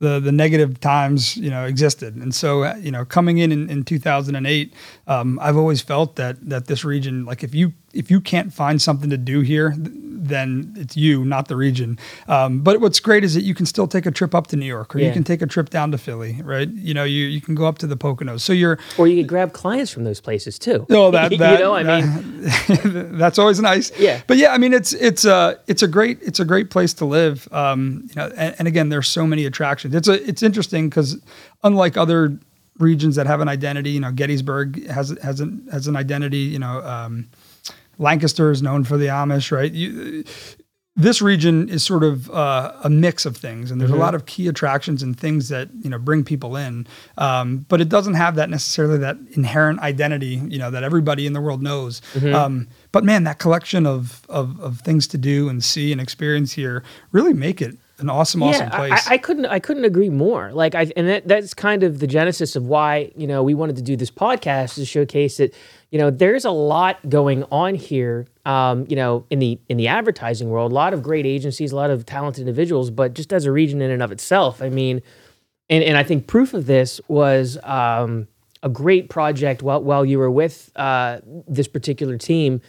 the the negative times you know existed. And so uh, you know coming in in, in 2008 um, I've always felt that that this region like if you if you can't find something to do here then it's you, not the region. Um, but what's great is that you can still take a trip up to New York, or yeah. you can take a trip down to Philly, right? You know, you, you can go up to the Poconos. So you're, or you can grab clients from those places too. Oh, that, that you know, I mean, that's always nice. Yeah. But yeah, I mean, it's it's a it's a great it's a great place to live. Um, you know, and, and again, there's so many attractions. It's a it's interesting because unlike other regions that have an identity, you know, Gettysburg has has an has an identity. You know. Um, Lancaster is known for the Amish, right? You, this region is sort of uh, a mix of things, and there's mm-hmm. a lot of key attractions and things that you know bring people in. Um, but it doesn't have that necessarily that inherent identity, you know, that everybody in the world knows. Mm-hmm. Um, but man, that collection of, of of things to do and see and experience here really make it an awesome, yeah, awesome place. I, I, couldn't, I couldn't agree more. Like, I, and that, that's kind of the genesis of why you know we wanted to do this podcast to showcase that you know there's a lot going on here. Um, you know, in the in the advertising world, a lot of great agencies, a lot of talented individuals, but just as a region in and of itself, I mean, and and I think proof of this was. Um, a great project while, while you were with uh, this particular team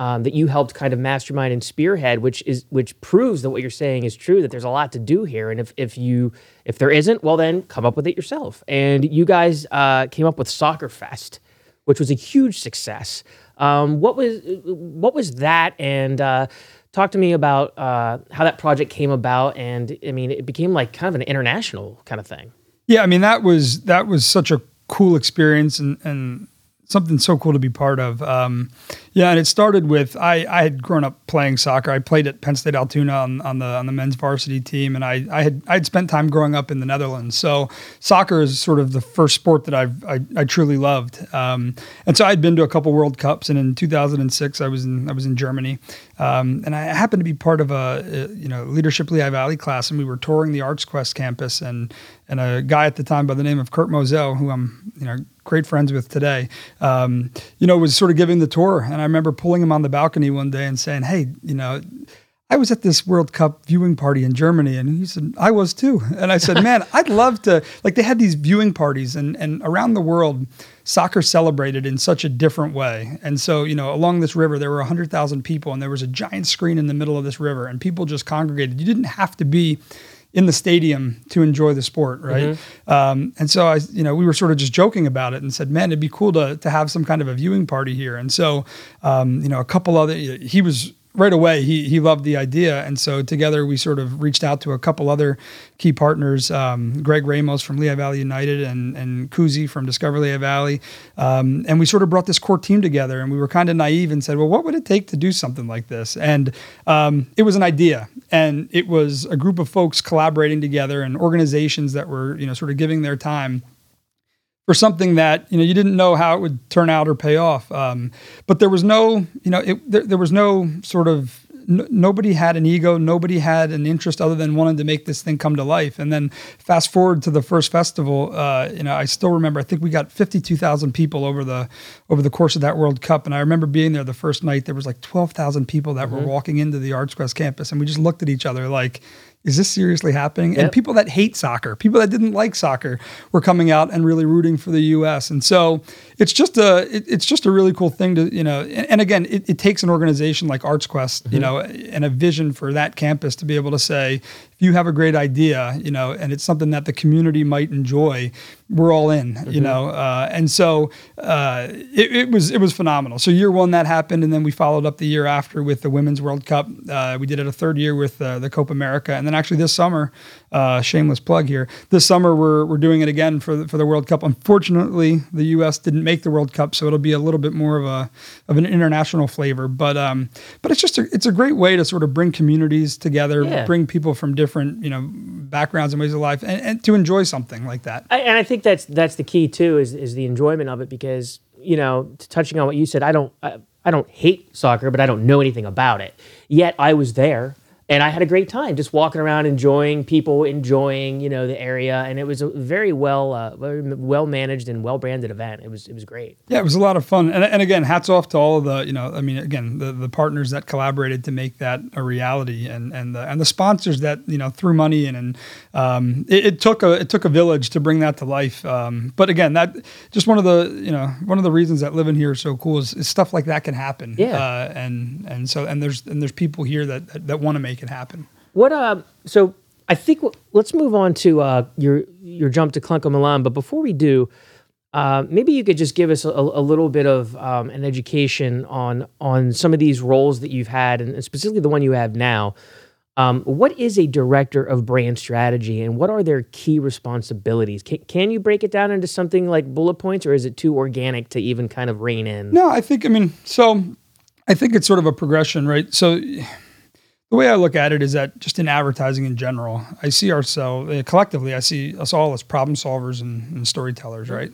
um, that you helped kind of mastermind and spearhead, which is which proves that what you're saying is true. That there's a lot to do here, and if if you if there isn't, well then come up with it yourself. And you guys uh, came up with Soccer Fest, which was a huge success. Um, what was what was that? And uh, talk to me about uh, how that project came about. And I mean, it became like kind of an international kind of thing. Yeah, I mean that was that was such a cool experience, and and something so cool to be part of. Um, yeah, and it started with I, I had grown up playing soccer. I played at Penn State Altoona on, on the on the men's varsity team, and I I had I had spent time growing up in the Netherlands. So soccer is sort of the first sport that I've I, I truly loved. Um, and so I'd been to a couple World Cups, and in 2006 I was in I was in Germany, um, and I happened to be part of a, a you know leadership Lehigh Valley class, and we were touring the ArtsQuest campus, and and a guy at the time by the name of Kurt Moselle, who I'm you know great friends with today, um, you know, was sort of giving the tour. And I remember pulling him on the balcony one day and saying, Hey, you know, I was at this World Cup viewing party in Germany, and he said, I was too. And I said, Man, I'd love to. Like, they had these viewing parties, and, and around the world, soccer celebrated in such a different way. And so, you know, along this river, there were 100,000 people, and there was a giant screen in the middle of this river, and people just congregated. You didn't have to be in the stadium to enjoy the sport, right? Mm-hmm. Um, and so I, you know, we were sort of just joking about it and said, "Man, it'd be cool to to have some kind of a viewing party here." And so, um, you know, a couple other, he was right away he he loved the idea, and so together we sort of reached out to a couple other key partners, um, Greg Ramos from Lehigh Valley United and and Kuzi from Discover Lehigh Valley, um, and we sort of brought this core team together, and we were kind of naive and said, well, what would it take to do something like this? And um, it was an idea, and it was a group of folks collaborating together and organizations that were you know sort of giving their time for something that you know you didn't know how it would turn out or pay off. Um, but there was no, you know, it, there, there was no sort of n- nobody had an ego, nobody had an interest other than wanting to make this thing come to life. And then fast forward to the first festival, uh, you know, I still remember. I think we got fifty-two thousand people over the over the course of that World Cup, and I remember being there the first night. There was like twelve thousand people that mm-hmm. were walking into the ArtsQuest campus, and we just looked at each other like is this seriously happening? Yep. And people that hate soccer, people that didn't like soccer, were coming out and really rooting for the U.S. And so it's just a it, it's just a really cool thing to you know. And, and again, it, it, takes an organization like ArtsQuest, mm-hmm. you know, and a vision for that campus to be able to say, if you have a great idea, you know, and it's something that the community might enjoy, we're all in, mm-hmm. you know. Uh, and so uh, it, it, was it was phenomenal. So year one that happened, and then we followed up the year after with the Women's World Cup. Uh, we did it a third year with uh, the Copa America, and then actually this summer, uh, shameless plug here, this summer we're we're doing it again for the, for the World Cup. Unfortunately, the U.S. didn't make the World Cup, so it'll be a little bit more of a of an international flavor. But um, but it's just a, it's a great way to sort of bring communities together, yeah. bring people from different you know backgrounds and ways of life, and, and to enjoy something like that. I, and I think that's that's the key too is is the enjoyment of it because you know touching on what you said, I don't. I, I don't hate soccer, but I don't know anything about it. Yet I was there and I had a great time just walking around, enjoying people, enjoying you know the area, and it was a very well, uh, well managed and well branded event. It was it was great. Yeah, it was a lot of fun, and, and again, hats off to all of the you know, I mean, again, the, the partners that collaborated to make that a reality, and and the and the sponsors that you know threw money in, and um, it, it, took a it took a village to bring that to life. Um, but again, that just one of the you know one of the reasons that living here is so cool is, is stuff like that can happen. Yeah, uh, and and so and there's and there's people here that that, that want to make make it happen. What uh? So I think w- let's move on to uh, your your jump to Klunk and Millan. But before we do, uh, maybe you could just give us a, a little bit of um, an education on on some of these roles that you've had, and specifically the one you have now. Um, what is a director of brand strategy, and what are their key responsibilities? Can, can you break it down into something like bullet points, or is it too organic to even kind of rein in? No, I think I mean so. I think it's sort of a progression, right? So the way I look at it is that just in advertising in general, I see ourselves uh, collectively. I see us all as problem solvers and, and storytellers, right?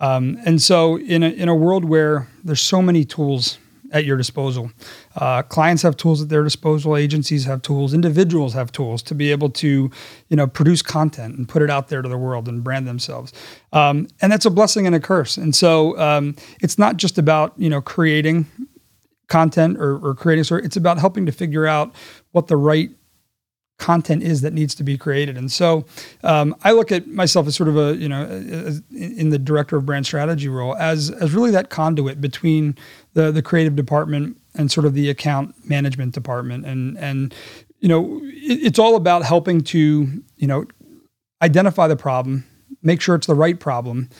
Um, and so, in a, in a world where there's so many tools at your disposal, uh, clients have tools at their disposal, agencies have tools, individuals have tools to be able to, you know, produce content and put it out there to the world and brand themselves. Um, and that's a blessing and a curse. And so, um, it's not just about you know creating content or, or creating story. It's about helping to figure out what the right content is that needs to be created. And so um, I look at myself as sort of a, you know, in the director of brand strategy role as, as really that conduit between the, the creative department and sort of the account management department. And, and, you know, it, it's all about helping to, you know, identify the problem, make sure it's the right problem,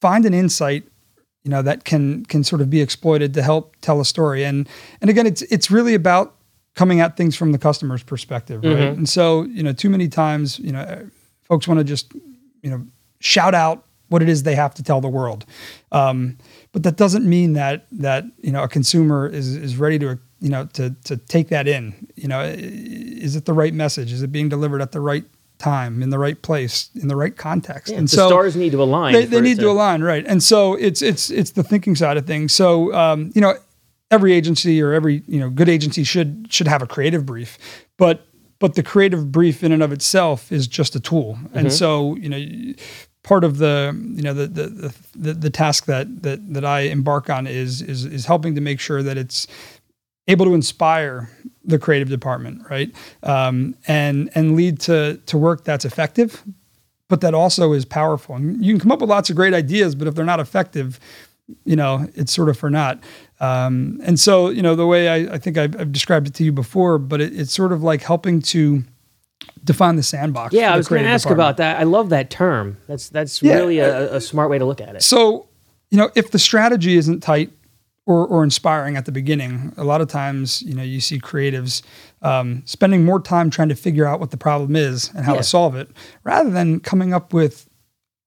find an insight you know that can can sort of be exploited to help tell a story. And and again it's it's really about coming at things from the customer's perspective right? Mm-hmm. and so you know too many times you know folks want to just you know shout out what it is they have to tell the world. Um, but that doesn't mean that that you know a consumer is is ready to you know to to take that in. You know is it the right message? Is it being delivered at the right time in the right place in the right context. Yeah, and the so stars need to align they, they need to, to align right. And so it's it's it's the thinking side of things. So um, you know every agency or every you know good agency should should have a creative brief. But but the creative brief in and of itself is just a tool. Mm-hmm. and so you know part of the you know the, the the the, task that that that I embark on is is is helping to make sure that it's able to inspire the creative department, right? Um, and and lead to to work that's effective, but that also is powerful. And you can come up with lots of great ideas, but if they're not effective, you know, it's sort of for naught. Um, and so, you know, the way I, I think I've, I've, described it to you before, but it, it's sort of like helping to define the sandbox. Yeah, I was going to ask department. about that. I love that term. That's that's yeah, really a, a smart way to look at it. So, you know, if the strategy isn't tight or, or inspiring at the beginning. A lot of times, you know, you see creatives um, spending more time trying to figure out what the problem is and how Yeah. to solve it, rather than coming up with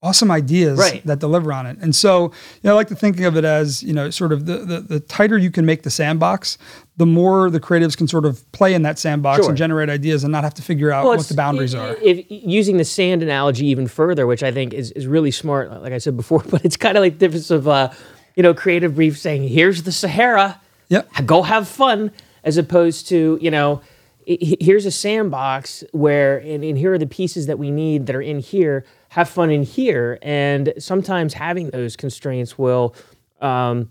awesome ideas Right. that deliver on it. And so, you know, I like to think of it as, you know, sort of the, the the tighter you can make the sandbox, the more the creatives can sort of play in that sandbox Sure. and generate ideas and not have to figure out Well, what the boundaries are. If using the sand analogy even further, which I think is, is really smart, like I said before, but it's kind of like the difference of uh, you know creative brief saying, "Here's the Sahara, Yep. go have fun," as opposed to you know, "I- I- here's a sandbox where and, and here are the pieces that we need that are in here. Have fun in here, and sometimes having those constraints will. Um,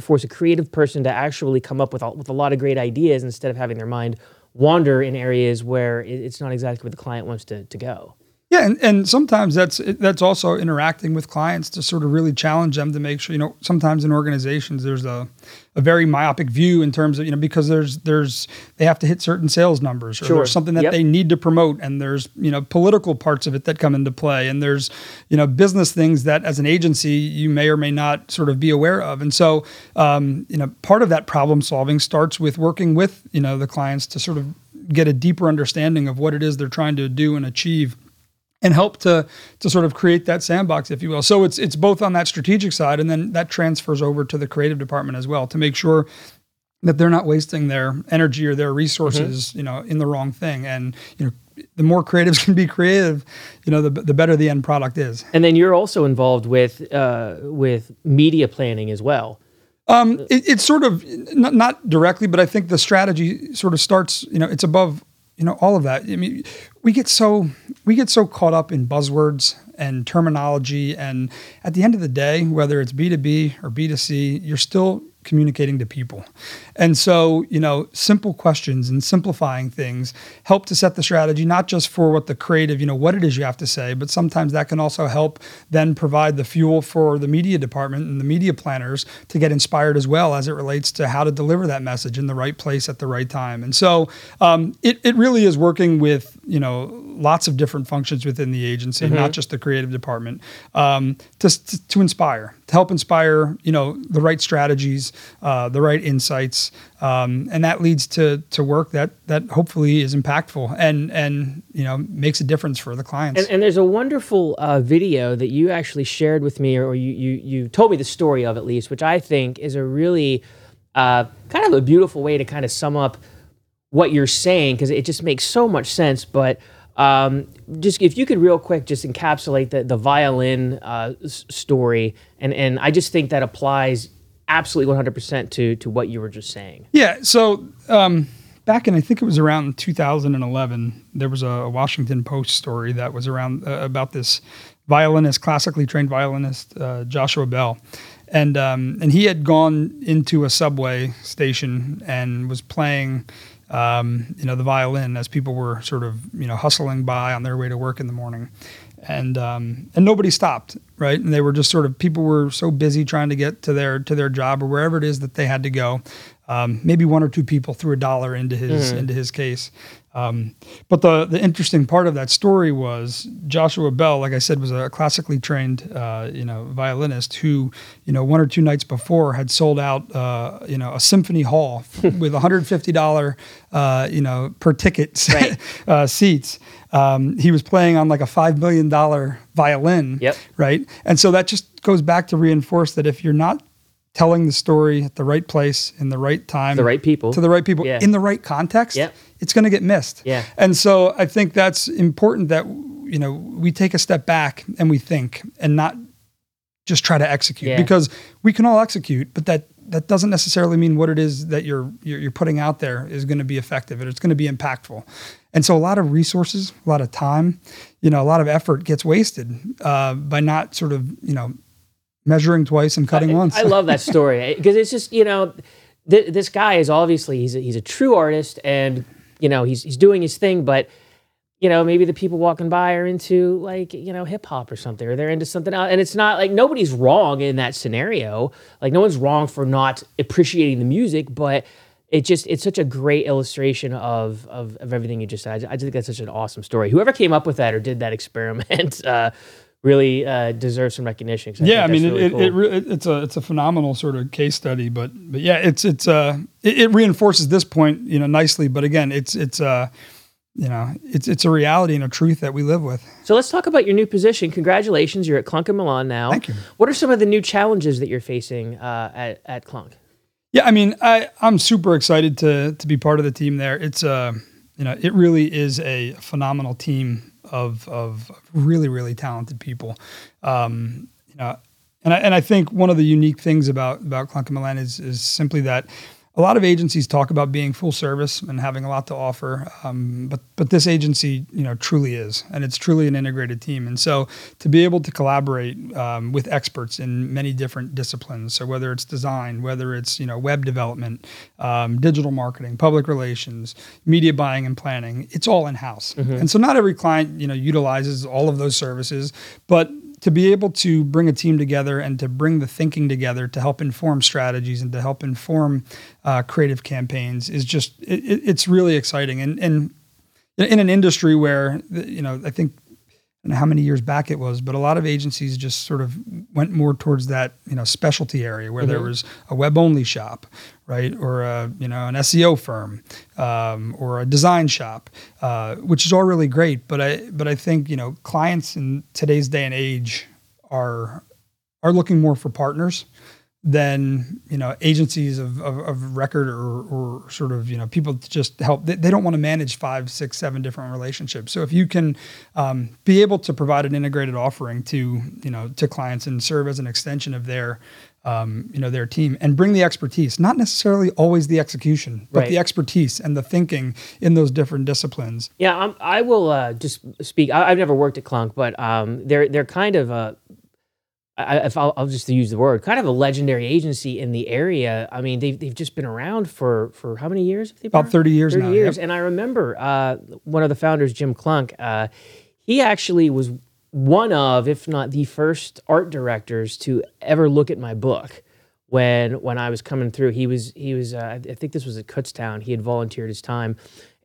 force a creative person to actually come up with a, with a lot of great ideas instead of having their mind wander in areas where it's not exactly where the client wants to, to go. Yeah, and, and sometimes that's that's also interacting with clients to sort of really challenge them to make sure you know. Sometimes in organizations, there's a, a very myopic view in terms of you know because there's there's they have to hit certain sales numbers or Sure. there's something that Yep. they need to promote and there's you know political parts of it that come into play and there's you know business things that as an agency you may or may not sort of be aware of and so um, you know part of that problem solving starts with working with you know the clients to sort of get a deeper understanding of what it is they're trying to do and achieve and help to to sort of create that sandbox, if you will. So it's it's both on that strategic side, and then that transfers over to the creative department as well to make sure that they're not wasting their energy or their resources, you know, in the wrong thing. And you know, the more creatives can be creative, you know, the the better the end product is. And then you're also involved with uh, with media planning as well. Um, it, it's sort of not, not directly, but I think the strategy sort of starts. You know, it's above you know all of that. I mean, we get so we get so caught up in buzzwords and terminology, and at the end of the day, whether it's B two B or B two C, you're still communicating to people. And so, you know, simple questions and simplifying things help to set the strategy, not just for what the creative, you know, what it is you have to say, but sometimes that can also help then provide the fuel for the media department and the media planners to get inspired as well as it relates to how to deliver that message in the right place at the right time. And so um, it, it really is working with, you know, lots of different functions within the agency, not just the creative department, um, to, to, to inspire, to help inspire, you know, the right strategies, uh, the right insights, um, and that leads to to work that that hopefully is impactful and and you know makes a difference for the clients. And, and there's a wonderful uh, video that you actually shared with me, or you, you you told me the story of at least, which I think is a really uh, kind of a beautiful way to kind of sum up what you're saying because it just makes so much sense. But um, just if you could real quick just encapsulate the the violin uh, s- story, and and I just think that applies absolutely 100% to to what you were just saying. Yeah. So um, back in, I think it was around 2011, there was a Washington Post story that was around uh, about this violinist, classically trained violinist, uh, Joshua Bell. And, um, and he had gone into a subway station and was playing, um, you know, the violin as people were sort of, you know, hustling by on their way to work in the morning. And, um, and nobody stopped, right? And they were just sort of, people were so busy trying to get to their, to their job or wherever it is that they had to go. Um, maybe one or two people threw a dollar into his into his case. Um, but the the interesting part of that story was Joshua Bell, like I said, was a classically trained uh, you know violinist who you know one or two nights before had sold out uh, you know a symphony hall with 150 dollar uh, you know per ticket Right. uh, seats. Um, he was playing on like a five million dollar violin, Yep. right? And so that just goes back to reinforce that if you're not telling the story at the right place in the right time The right people. to the right people Yeah. in the right context Yep. it's going to get missed Yeah. and so i think that's important that you know we take a step back and we think and not just try to execute Yeah. because we can all execute but that that doesn't necessarily mean what it is that you're you're, you're putting out there is going to be effective and it's going to be impactful. And so a lot of resources a lot of time you know a lot of effort gets wasted uh, by not sort of you know measuring twice and cutting I, once. I love that story because it's just you know, th- this guy is obviously he's a, he's a true artist and you know he's he's doing his thing, but you know maybe the people walking by are into like you know hip hop or something, or they're into something else, and it's not like nobody's wrong in that scenario. Like no one's wrong for not appreciating the music, but. It just it's such a great illustration of of, of everything you just said. I just think that's such an awesome story. Whoever came up with that or did that experiment, uh, really uh, deserves some recognition. 'cause yeah, I mean, it, really it, it, re- it's a it's a phenomenal sort of case study, but but yeah, it's it's uh it, it reinforces this point, you know, nicely. But again, it's it's uh you know it's it's a reality and a truth that we live with. So let's talk about your new position. Congratulations, you're at Klunk and Millan now. Thank you. What are some of the new challenges that you're facing uh, at at Klunk? Yeah, I mean, I I'm super excited to to be part of the team there. It's uh you know it really is a phenomenal team of of really really talented people. Um, you know, and I and I think one of the unique things about about Klunk and Millan is is simply that. A lot of agencies talk about being full service and having a lot to offer, um, but but this agency, you know, truly is, and it's truly an integrated team. And so, to be able to collaborate um, with experts in many different disciplines, so whether it's design, whether it's you know web development, um, digital marketing, public relations, media buying and planning, it's all in house. And so, not every client you know utilizes all of those services, but to be able to bring a team together and to bring the thinking together to help inform strategies and to help inform uh, creative campaigns is just it, it- it's really exciting. And and in an industry where you know I think I don't know how many years back it was, but a lot of agencies just sort of went more towards that you know specialty area where there was a web only shop, right, or a you know an SEO firm, um, or a design shop, uh, which is all really great. But I but I think you know clients in today's day and age are are looking more for partners than you know agencies of, of, of record or, or sort of you know people to just help. They, they don't want to manage five six seven different relationships. So if you can um, be able to provide an integrated offering to you know to clients and serve as an extension of their um, you know their team and bring the expertise not necessarily always the execution but Right. the expertise and the thinking in those different disciplines Yeah, I'm, I will uh, just speak. I, I've never worked at Klunk, but um, they're they're kind of a. I, if I'll, I'll just use the word, kind of a legendary agency in the area. I mean, they've they've just been around for for how many years? have they been about 30 years 30 now years. yep. And I remember uh, one of the founders, Jim Klunk, uh, he actually was one of, if not the first art directors to ever look at my book. When when I was coming through, he was he was uh, I think this was at Kutztown. He had volunteered his time,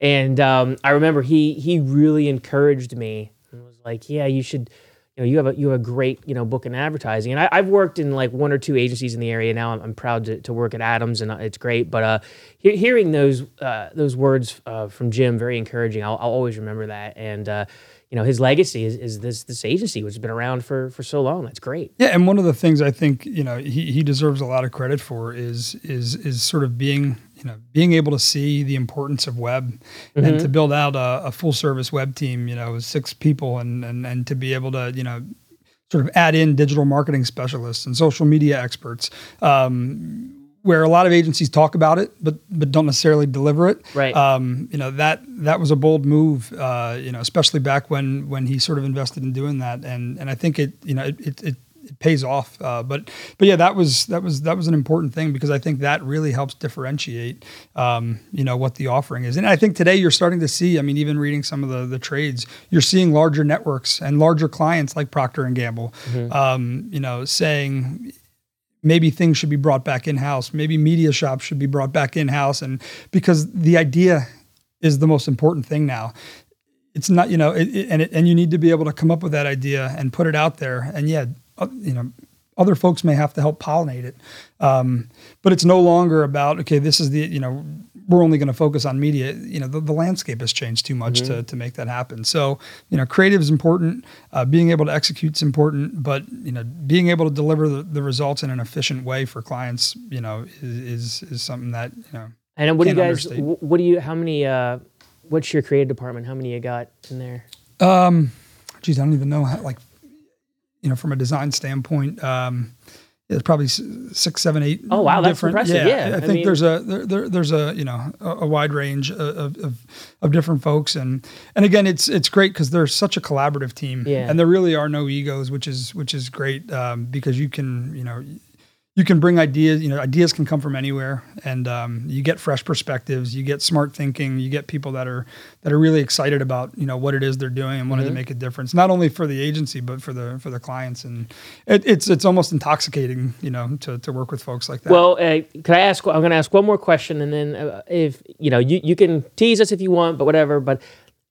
and um, I remember he he really encouraged me and was like, "Yeah, you should." You know, you have a you have a great you know book in advertising, and I, I've worked in like one or two agencies in the area now. I'm, I'm proud to, to work at Adams, and uh, it's great. But uh, he- hearing those uh, those words uh, from Jim, very encouraging. I'll, I'll always remember that. And uh, you know, his legacy is, is this this agency, which has been around for for so long. That's great. Yeah, and one of the things I think you know he, he deserves a lot of credit for is is is sort of being you know being able to see the importance of web and to build out a, a full service web team. You know, six people and and and to be able to you know sort of add in digital marketing specialists and social media experts. Um, where a lot of agencies talk about it, but but don't necessarily deliver it. Right. Um, you know that that was a bold move. Uh, you know, especially back when when he sort of invested in doing that, and and I think it you know it it, it, it pays off. Uh, but but yeah, that was that was that was an important thing because I think that really helps differentiate um, you know what the offering is. And I think today you're starting to see. I mean, even reading some of the the trades, you're seeing larger networks and larger clients like Procter and Gamble. Um, you know, saying maybe things should be brought back in house. Maybe media shops should be brought back in house, and because the idea is the most important thing now. It's not, you know, it, it- and it, and you need to be able to come up with that idea and put it out there. And yeah, uh, you know, other folks may have to help pollinate it, um, but it's no longer about okay, this is the, you know, we're only going to focus on media. You know, the, the landscape has changed too much to, to make that happen. So, you know, creative is important. Uh, being able to execute is important, but you know, being able to deliver the, the results in an efficient way for clients, you know, is is, is something that you know. And what do you guys? understate. What do you? How many? Uh, what's your creative department? How many you got in there? Um, geez, I don't even know how, like, you know, from a design standpoint, um, it's probably six, seven, eight. Oh, wow, that's different- impressive. Yeah, I, I think mean- there's a there, there, there's a you know a, a wide range of, of of different folks, and and again, it's it's great because they're such a collaborative team, Yeah. and there really are no egos, which is which is great um, because you can you know you can bring ideas you know ideas can come from anywhere and um, you get fresh perspectives you get smart thinking you get people that are that are really excited about you know what it is they're doing and wanting Mm-hmm. to make a difference not only for the agency but for the for the clients and it, it's it's almost intoxicating you know to, to work with folks like that Well, uh, can I ask? I'm going to ask one more question, and then uh, if you know, you, you can tease us if you want, but whatever. But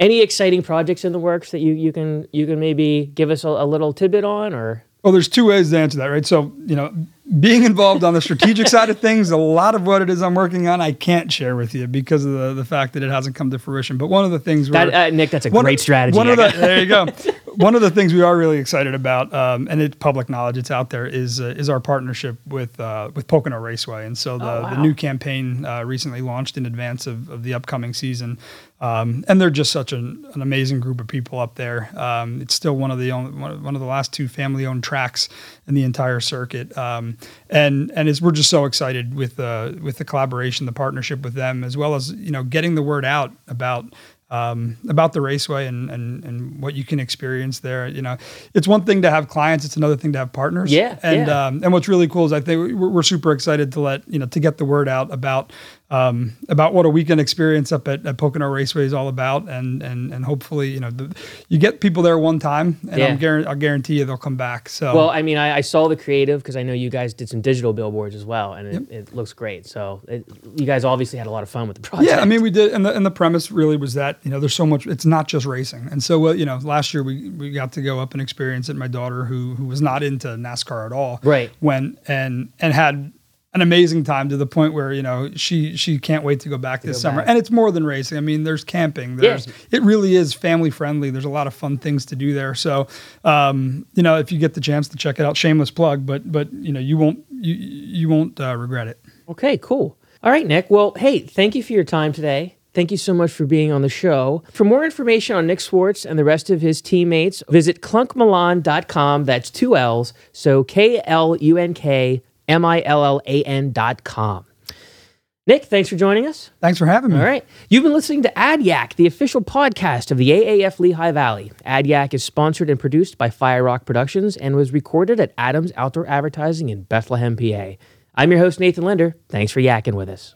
Any exciting projects in the works that you you can you can maybe give us a, a little tidbit on, or Well, there's two ways to answer that, right? So, you know, being involved on the strategic side of things, a lot of what it is I'm working on, I can't share with you because of the, the fact that it hasn't come to fruition. But one of the things we're, that, uh, Nick, that's a one- great strategy. One I of the, there you go. one of the things we are really excited about, um, and it's public knowledge, it's out there, is uh, is our partnership with uh, with Pocono Raceway. And so the, Oh, wow. the new campaign uh, recently launched in advance of, of the upcoming season. Um, and they're just such an, an amazing group of people up there. Um, it's still one of the only, one of, the last two family owned tracks in the entire circuit. Um, and and it's, we're just so excited with uh, with the collaboration, the partnership with them, as well as you know getting the word out about um, about the raceway and, and and what you can experience there. You know, it's one thing to have clients; it's another thing to have partners. Yeah, and yeah. um, and what's really cool is I think we're, we're super excited to let you know to get the word out about um, about what a weekend experience up at, at Pocono Raceway is all about, and and and hopefully you know the, you get people there one time, and Yeah. I'm guarantee I'll guarantee you they'll come back. So Well, I mean, I, I saw the creative because I know you guys did some digital billboards as well, and it, it looks great. So it, you guys obviously had a lot of fun with the project. Yeah, I mean, we did, and the, and the premise really was that you know there's so much. It's not just racing, and so uh, you know last year we, we got to go up and experience it. My daughter, who who was not into NASCAR at all, Right. went and and had an amazing time to the point where you know she she can't wait to go back this go summer. back. And it's more than racing. I mean, there's camping. There's it really is family friendly. There's a lot of fun things to do there. So um, you know, if you get the chance to check it out, shameless plug, but but you know you won't you you won't uh, regret it. Okay, cool. All right, Nick. Well, hey, thank you for your time today. Thank you so much for being on the show. For more information on Nick Swartz and the rest of his teammates, visit klunkmillan.com. That's two L's. So K L U N K M I L L A N.com. Nick, thanks for joining us. Thanks for having me. All right. You've been listening to AdYak, the official podcast of the AAF Lehigh Valley. AdYak is sponsored and produced by Fire Rock Productions and was recorded at Adams Outdoor Advertising in Bethlehem, PA. I'm your host, Nathan Linder. Thanks for yakking with us.